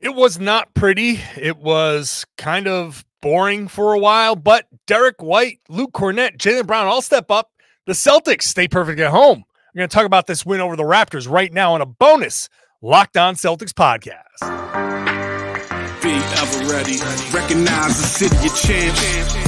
It was not pretty. It was kind of boring for a while, but Derrick White, Luke Kornet, Jaylen Brown all step up. The Celtics stay perfect at home. We're going to talk about this win over the Raptors right now on a bonus Locked On Celtics podcast. Be ever ready. Recognize the city of champs.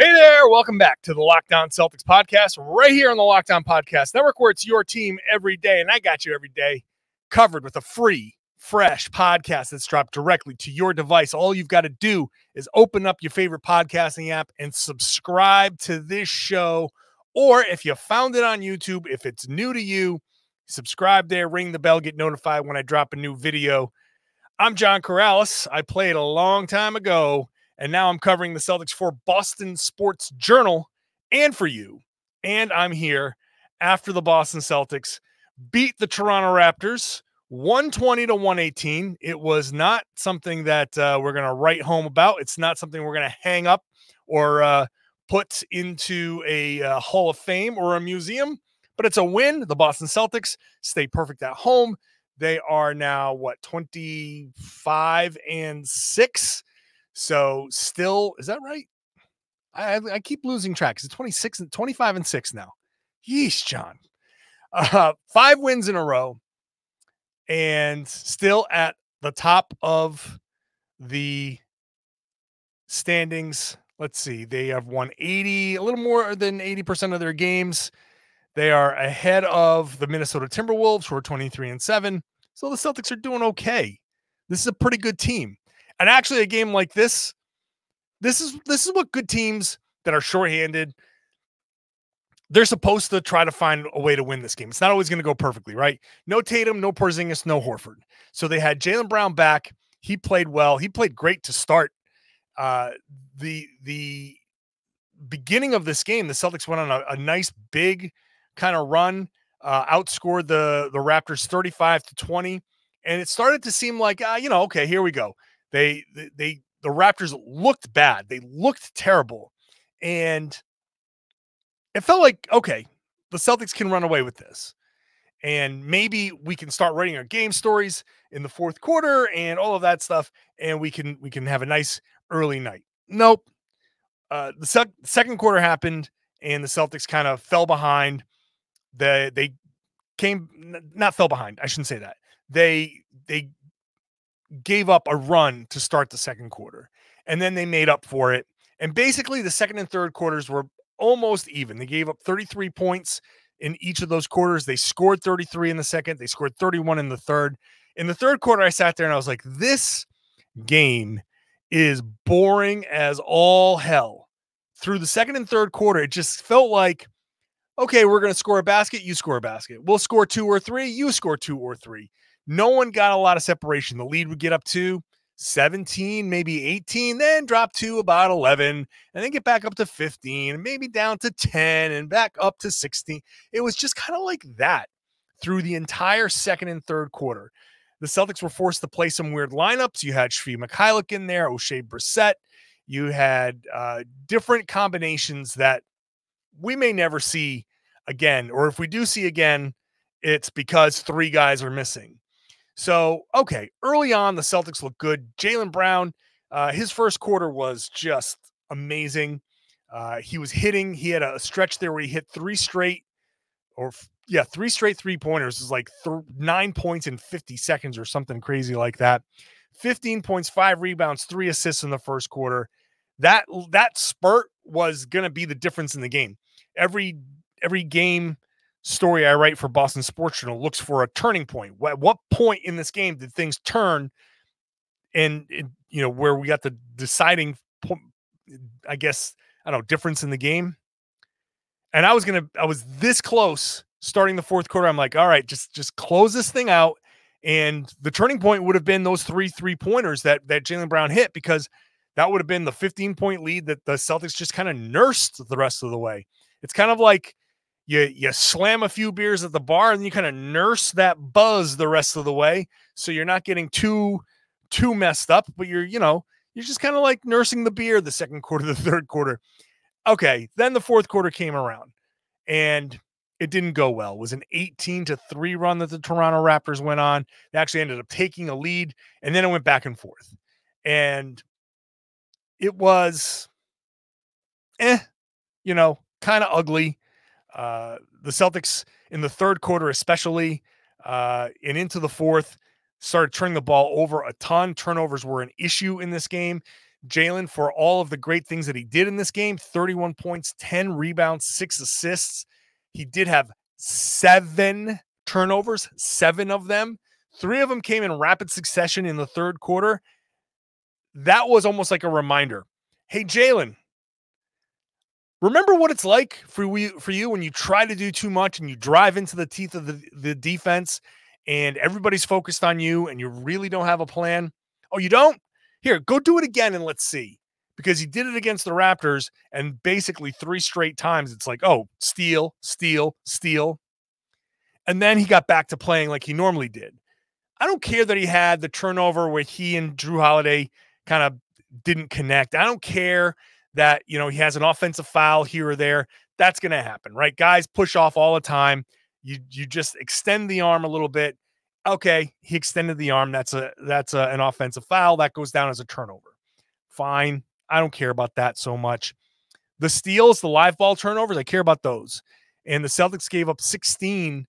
Hey there, welcome back to the Locked On Celtics podcast, right here on the Locked On Podcast Network, where it's your team every day, and I got you every day covered with a free, fresh podcast that's dropped directly to your device. All you've got to do is open up your favorite podcasting app and subscribe to this show. Or if you found it on YouTube, if it's new to you, subscribe there, ring the bell, get notified when I drop a new video. I'm John Karalis. I played a long time ago and now I'm covering the Celtics for Boston Sports Journal and for you. And I'm here after the Boston Celtics beat the Toronto Raptors 120 to 118. It was not something that uh, we're going to write home about. It's not something we're going to hang up or uh, put into a uh, Hall of Fame or a museum, but it's a win. The Boston Celtics stay perfect at home. They are now what 25 and 6 so still, is that right? I, I keep losing track. Is it 26 and 25 and 6 now? Yeesh, John. Uh, five wins in a row and still at the top of the standings. Let's see. They have won 80, a little more than 80% of their games. They are ahead of the Minnesota Timberwolves, who are 23 and 7. So the Celtics are doing okay. This is a pretty good team. And actually, a game like this, this is this is what good teams that are shorthanded, they're supposed to try to find a way to win this game. It's not always going to go perfectly, right? No Tatum, no Porzingis, no Horford. So they had Jaylen Brown back. He played well. He played great to start. Uh, the the beginning of this game, the Celtics went on a, a nice big kind of run, uh, outscored the the Raptors 35 to 20, and it started to seem like uh, you know, okay, here we go. They, they, the Raptors looked bad. They looked terrible. And it felt like, okay, the Celtics can run away with this. And maybe we can start writing our game stories in the fourth quarter and all of that stuff. And we can, we can have a nice early night. Nope. Uh, the sec- second quarter happened and the Celtics kind of fell behind. The, they came, not fell behind. I shouldn't say that. They, they gave up a run to start the second quarter, and then they made up for it. And basically, the second and third quarters were almost even. They gave up 33 points in each of those quarters. They scored 33 in the second, they scored 31 in the third. In the third quarter, I sat there and I was like, this game is boring as all hell. Through the second and third quarter, it just felt like, okay, we're going to score a basket, you score a basket. We'll score two or three, you score two or three no one got a lot of separation. The lead would get up to 17, maybe 18, then drop to about 11, and then get back up to 15, and maybe down to 10, and back up to 16. It was just kind of like that through the entire second and third quarter. The Celtics were forced to play some weird lineups. You had Svi Mykhailiuk in there, Oshae Brissett. You had uh, different combinations that we may never see again, or if we do see again, it's because three guys are missing. So, okay, early on, the Celtics look good. Jaylen Brown, uh, his first quarter was just amazing. Uh, he was hitting, he had a stretch there where he hit three straight, or yeah, three straight three pointers is like th- nine points in 50 seconds or something crazy like that. 15 points, five rebounds, three assists in the first quarter. That that spurt was going to be the difference in the game. Every every game story I write for Boston Sports Journal looks for a turning point. At what point in this game did things turn? And, you know where we got the deciding point, I guess I don't know difference in the game. And I was gonna, I was this close starting the fourth quarter. I'm like, all right, just just close this thing out And the turning point would have been those three three pointers that that Jaylen Brown hit because that would have been the 15 point lead that the Celtics just kind of nursed the rest of the way. It's kind of like you you slam a few beers at the bar and you kind of nurse that buzz the rest of the way so you're not getting too too messed up, but you're you know you're just kind of like nursing the beer the second quarter, the third quarter. Okay, then the fourth quarter came around and it didn't go well. It was an 18 to 3 run that the Toronto Raptors went on. They actually ended up taking a lead and then it went back and forth. And it was eh, you know, kind of ugly. Uh, the Celtics in the third quarter, especially, uh, and into the fourth, started turning the ball over a ton. Turnovers were an issue in this game. Jaylen, for all of the great things that he did in this game 31 points, 10 rebounds, six assists. He did have seven turnovers, seven of them. Three of them came in rapid succession in the third quarter. That was almost like a reminder. Hey, Jaylen, remember what it's like for we for you when you try to do too much and you drive into the teeth of the, the defense and everybody's focused on you and you really don't have a plan. Oh, you don't? Here, go do it again and let's see. Because he did it against the Raptors and basically three straight times it's like, oh, steal, steal, steal. And then he got back to playing like he normally did. I don't care that he had the turnover where he and Jrue Holiday kind of didn't connect. I don't care that, you know, he has an offensive foul here or there. That's going to happen, right? Guys push off all the time. You you just extend the arm a little bit. Okay, he extended the arm. That's a that's a, an offensive foul that goes down as a turnover. Fine. I don't care about that so much. The steals, the live ball turnovers, I care about those. And the Celtics gave up 16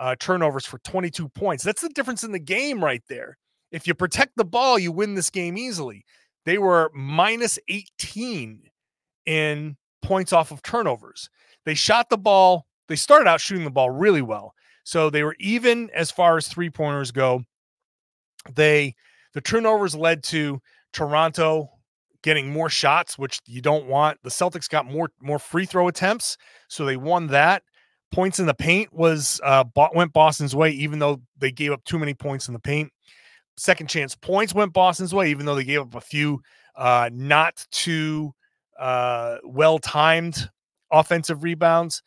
uh, turnovers for 22 points. That's the difference in the game right there. If you protect the ball, you win this game easily. They were minus 18 in points off of turnovers. They shot the ball they started out shooting the ball really well. So they were even as far as three pointers go. They the turnovers led to Toronto getting more shots, which you don't want. The Celtics got more more free throw attempts, so they won that. Points in the paint was uh went Boston's way, even though they gave up too many points in the paint. Second chance points went Boston's way, even though they gave up a few uh not too uh well timed offensive rebounds.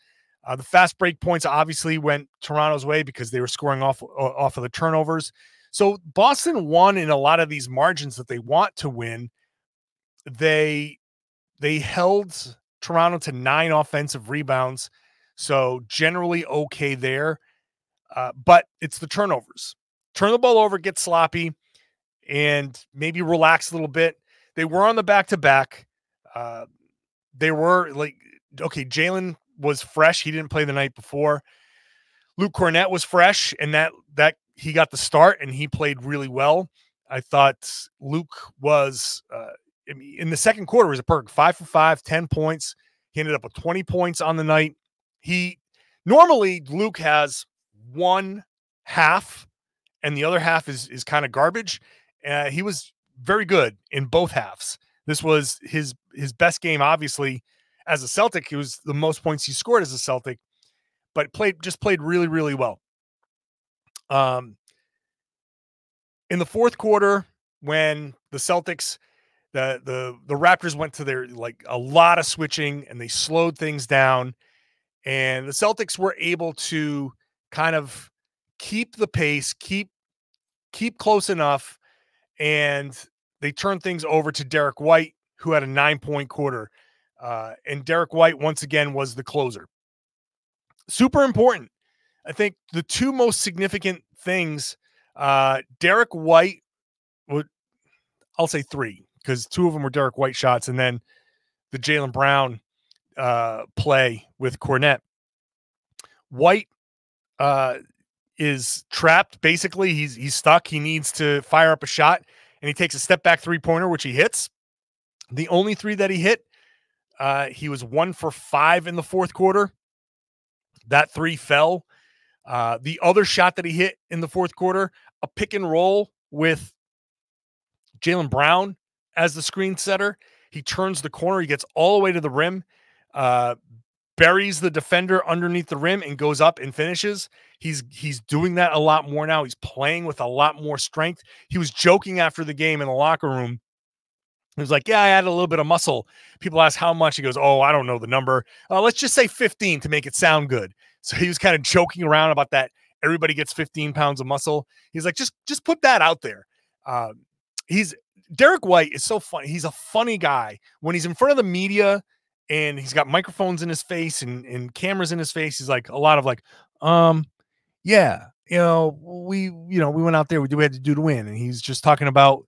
Uh, the fast break points obviously went Toronto's way because they were scoring off off of the turnovers. So Boston won in a lot of these margins that they want to win. They they held Toronto to nine offensive rebounds, so generally okay there. Uh, but it's the turnovers. Turn the ball over, get sloppy, and maybe relax a little bit. They were on the back to back. They were like okay, Jaylen was fresh. He didn't play the night before. Luke Kornet was fresh, and that that he got the start and he played really well. I thought Luke was uh, in the second quarter was a perfect five for five, 10 points. He ended up with 20 points on the night. He normally Luke has one half and the other half is is kind of garbage. Uh, he was very good in both halves. This was his his best game, obviously, as a Celtic. It was the most points he scored as a Celtic, but played just played really, really well. Um, in the fourth quarter, when the Celtics, the the the Raptors went to their like a lot of switching and they slowed things down, and the Celtics were able to kind of keep the pace, keep keep close enough, and they turn things over to Derrick White, who had a nine point quarter. Uh, and Derrick White, once again, was the closer. Super important. I think the two most significant things uh, Derrick White would, I'll say three, because two of them were Derrick White shots, and then the Jaylen Brown uh, play with Kornet. White uh, is trapped. Basically, he's he's stuck. He needs to fire up a shot, and he takes a step back three pointer, which he hits. The only three that he hit uh, he was one for five in the fourth quarter. That three fell. Uh, the other shot that he hit in the fourth quarter, a pick and roll with Jaylen Brown as the screen setter. He turns the corner. He gets all the way to the rim. Uh, buries the defender underneath the rim and goes up and finishes. He's he's doing that a lot more now. He's playing with a lot more strength. He was joking after the game in the locker room. He was like, "Yeah, I added a little bit of muscle." People ask how much. He goes, "Oh, I don't know the number. Uh, let's just say 15 to make it sound good." So he was kind of joking around about that. Everybody gets 15 pounds of muscle. He's like, "Just just put that out there." Uh, he's Derrick White is so funny. He's a funny guy when he's in front of the media and he's got microphones in his face and, and cameras in his face. He's like a lot of like, um, yeah, you know, we, you know, we went out there, we, do we had to do to win. And he's just talking about,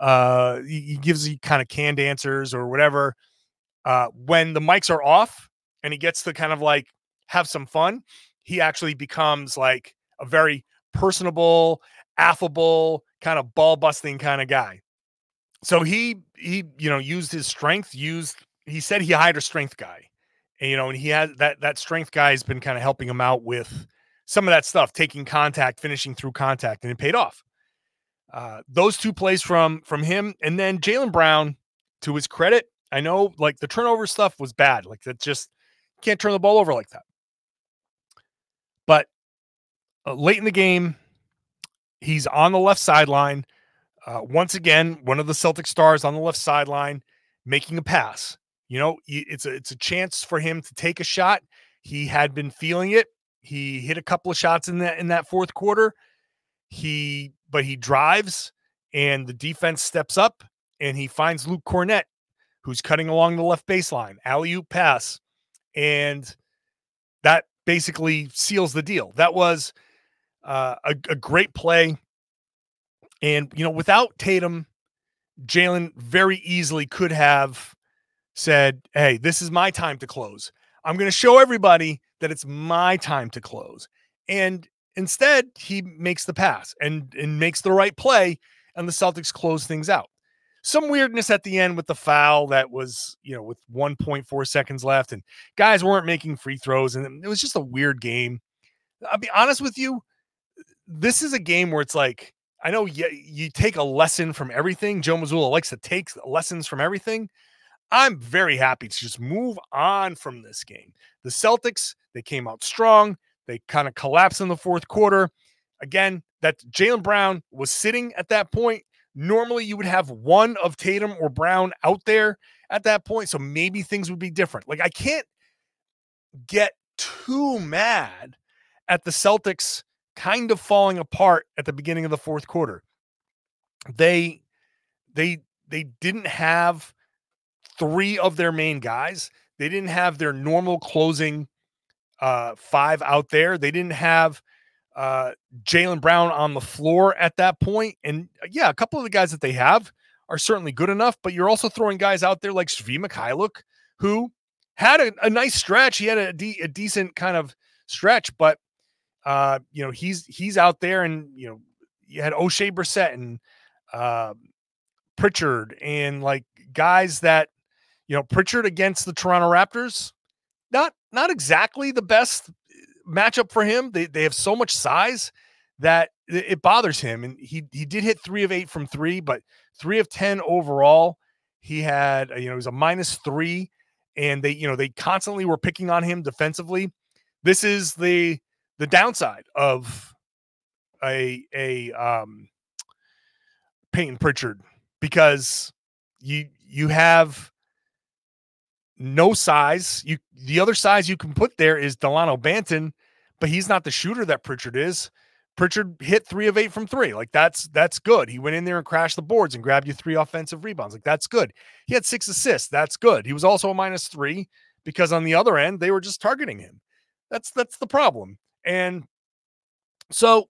uh, he, he gives you kind of canned answers or whatever. Uh, when the mics are off and he gets to kind of like have some fun, he actually becomes like a very personable, affable, kind of ball busting kind of guy. So he he you know used his strength, used he said he hired a strength guy. And, you know, and he has that that strength guy has been kind of helping him out with some of that stuff, taking contact, finishing through contact, and it paid off. Uh, those two plays from from him, and then Jaylen Brown, to his credit, I know like the turnover stuff was bad. Like that just can't turn the ball over like that. But uh, late in the game, he's on the left sideline. Uh, once again, one of the Celtic stars on the left sideline making a pass. You know, it's a it's a chance for him to take a shot. He had been feeling it. He hit a couple of shots in that in that fourth quarter. He but he drives and the defense steps up and he finds Luke Kornet, who's cutting along the left baseline, alley oop pass, and that basically seals the deal. That was uh, a, a great play, and you know, without Tatum, Jaylen very easily could have said, Hey, this is my time to close. I'm going to show everybody that it's my time to close. And instead, he makes the pass and, and makes the right play, and the Celtics close things out. Some weirdness at the end with the foul that was, you know, with 1.4 seconds left, and guys weren't making free throws, and it was just a weird game. I'll be honest with you, this is a game where it's like, I know you, you take a lesson from everything. Joe Mazzulla likes to take lessons from everything. I'm very happy to just move on from this game. The Celtics, they came out strong. They kind of collapsed in the fourth quarter. Again, that Jaylen Brown was sitting at that point. Normally, you would have one of Tatum or Brown out there at that point. So maybe things would be different. Like, I can't get too mad at the Celtics kind of falling apart at the beginning of the fourth quarter. They, they, they didn't have three of their main guys. They didn't have their normal closing uh, five out there. They didn't have uh, Jaylen Brown on the floor at that point. And uh, yeah, a couple of the guys that they have are certainly good enough, but you're also throwing guys out there like Svi Mykhailiuk, who had a, a nice stretch. He had a, de- a decent kind of stretch, but uh, you know, he's he's out there and you know, you had Oshae Brissett and uh, Pritchard and like guys that you know, Pritchard against the Toronto Raptors, not not exactly the best eh, matchup for him. They they have so much size that it bothers him. And he he did hit three of eight from three, but three of ten overall. He had you know he was a minus three, and they you know they constantly were picking on him defensively. This is the the downside of a a um Payton Pritchard because you you have no size. You the other size you can put there is Delano Banton, but he's not the shooter that Pritchard is. Pritchard hit three of eight from three. Like that's that's good. He went in there and crashed the boards and grabbed you three offensive rebounds. Like that's good. He had six assists. That's good. He was also a minus three because on the other end they were just targeting him. That's that's the problem. And so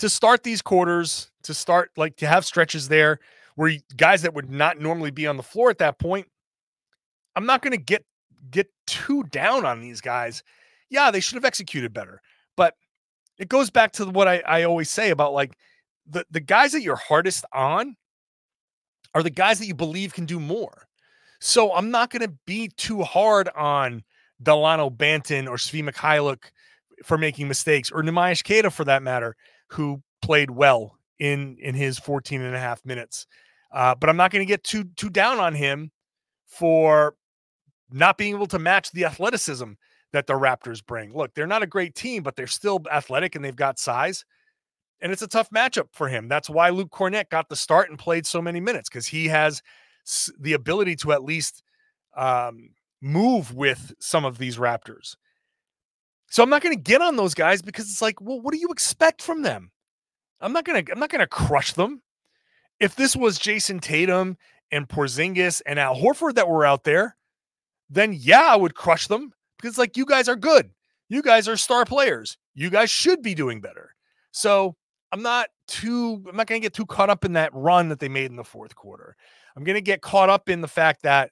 to start these quarters, to start like to have stretches there where guys that would not normally be on the floor at that point I'm not going to get get too down on these guys. Yeah, they should have executed better, but it goes back to what I, I always say about like the the guys that you're hardest on are the guys that you believe can do more. So I'm not going to be too hard on Delano Banton or Svi Mykhailiuk for making mistakes or Neemias Queta for that matter, who played well in in his 14 and a half minutes. Uh, but I'm not going to get too too down on him for not being able to match the athleticism that the Raptors bring. Look, they're not a great team, but they're still athletic and they've got size. And it's a tough matchup for him. That's why Luke Kornet got the start and played so many minutes because he has the ability to at least um, move with some of these Raptors. So I'm not going to get on those guys because it's like, well, what do you expect from them? I'm not going to I'm not going to crush them. If this was Jayson Tatum and Porzingis and Al Horford that were out there, then yeah, I would crush them because like you guys are good. You guys are star players. You guys should be doing better. So I'm not too I'm not going to get too caught up in that run that they made in the fourth quarter. I'm going to get caught up in the fact that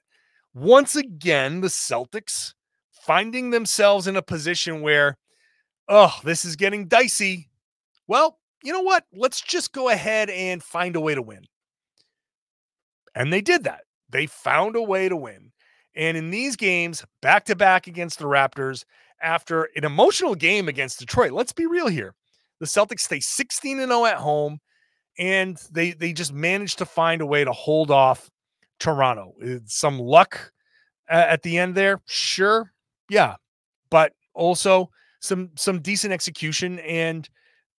once again the Celtics finding themselves in a position where oh, this is getting dicey. Well, you know what? Let's just go ahead and find a way to win. And they did that. They found a way to win. And in these games, back to back against the Raptors, after an emotional game against Detroit, let's be real here. The Celtics stay 16 0 at home, and they they just managed to find a way to hold off Toronto. Some luck uh, at the end there, sure, yeah, but also some some decent execution and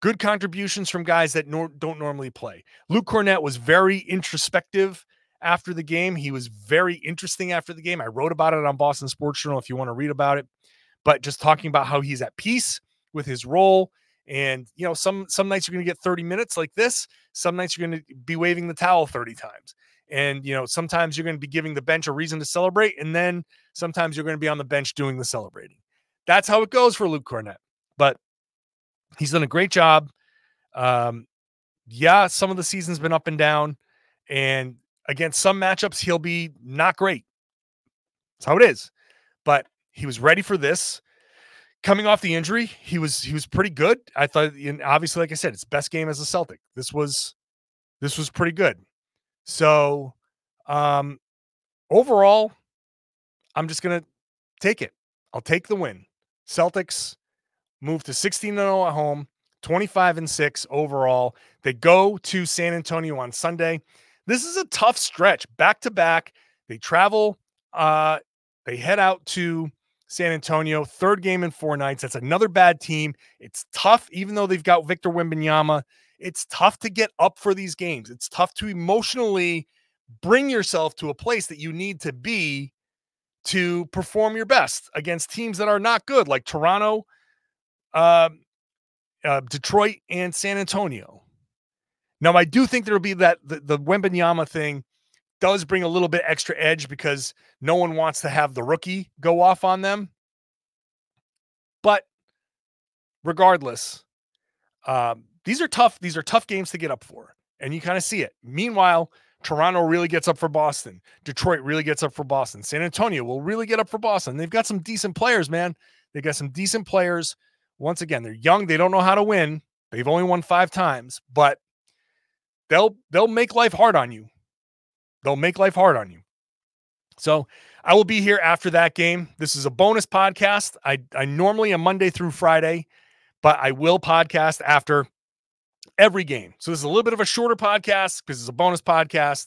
good contributions from guys that nor- don't normally play. Luke Kornet was very introspective after the game. He was very interesting after the game. I wrote about it on Boston Sports Journal if you want to read about it. But just talking about how he's at peace with his role. And you know, some some nights you're going to get 30 minutes like this. Some nights you're going to be waving the towel 30 times. And you know, sometimes you're going to be giving the bench a reason to celebrate, and then sometimes you're going to be on the bench doing the celebrating. That's how it goes for Luke Kornet. But he's done a great job. Um, yeah, some of the season's been up and down, and against some matchups, he'll be not great. That's how it is. But he was ready for this. Coming off the injury, he was he was pretty good. I thought, and obviously, like I said, it's best game as a Celtic. This was this was pretty good. So, um, overall, I'm just gonna take it. I'll take the win. Celtics move to 16 0 at home, 25 and 6 overall. They go to San Antonio on Sunday. This is a tough stretch back to back. They travel, uh, they head out to San Antonio, third game in four nights. That's another bad team. It's tough, even though they've got Victor Wembanyama. It's tough to get up for these games. It's tough to emotionally bring yourself to a place that you need to be to perform your best against teams that are not good, like Toronto, uh, uh, Detroit, and San Antonio. Now, I do think there'll be that the, the Wembanyama thing does bring a little bit extra edge because no one wants to have the rookie go off on them. But regardless, um, these are tough. These are tough games to get up for, and you kind of see it. Meanwhile, Toronto really gets up for Boston. Detroit really gets up for Boston. San Antonio will really get up for Boston. They've got some decent players, man. They got some decent players. Once again, they're young. They don't know how to win. They've only won five times, but they'll they'll make life hard on you. They'll make life hard on you. So I will be here after that game. This is a bonus podcast. I I normally am Monday through Friday, but I will podcast after every game. So this is a little bit of a shorter podcast because it's a bonus podcast.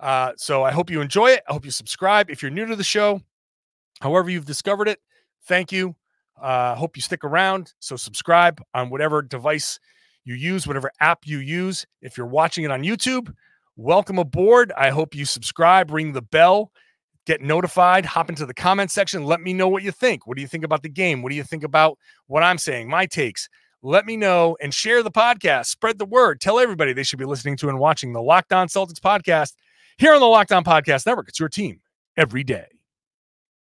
Uh, so I hope you enjoy it. I hope you subscribe. If you're new to the show, however you've discovered it, thank you. Uh, hope you stick around. So subscribe on whatever device you use, whatever app you use. If you're watching it on YouTube, welcome aboard. I hope you subscribe, ring the bell, get notified, hop into the comment section. Let me know what you think. What do you think about the game? What do you think about what I'm saying, my takes? Let me know and share the podcast. Spread the word. Tell everybody they should be listening to and watching the Locked On Celtics podcast here on the Locked On Podcast Network. It's your team every day.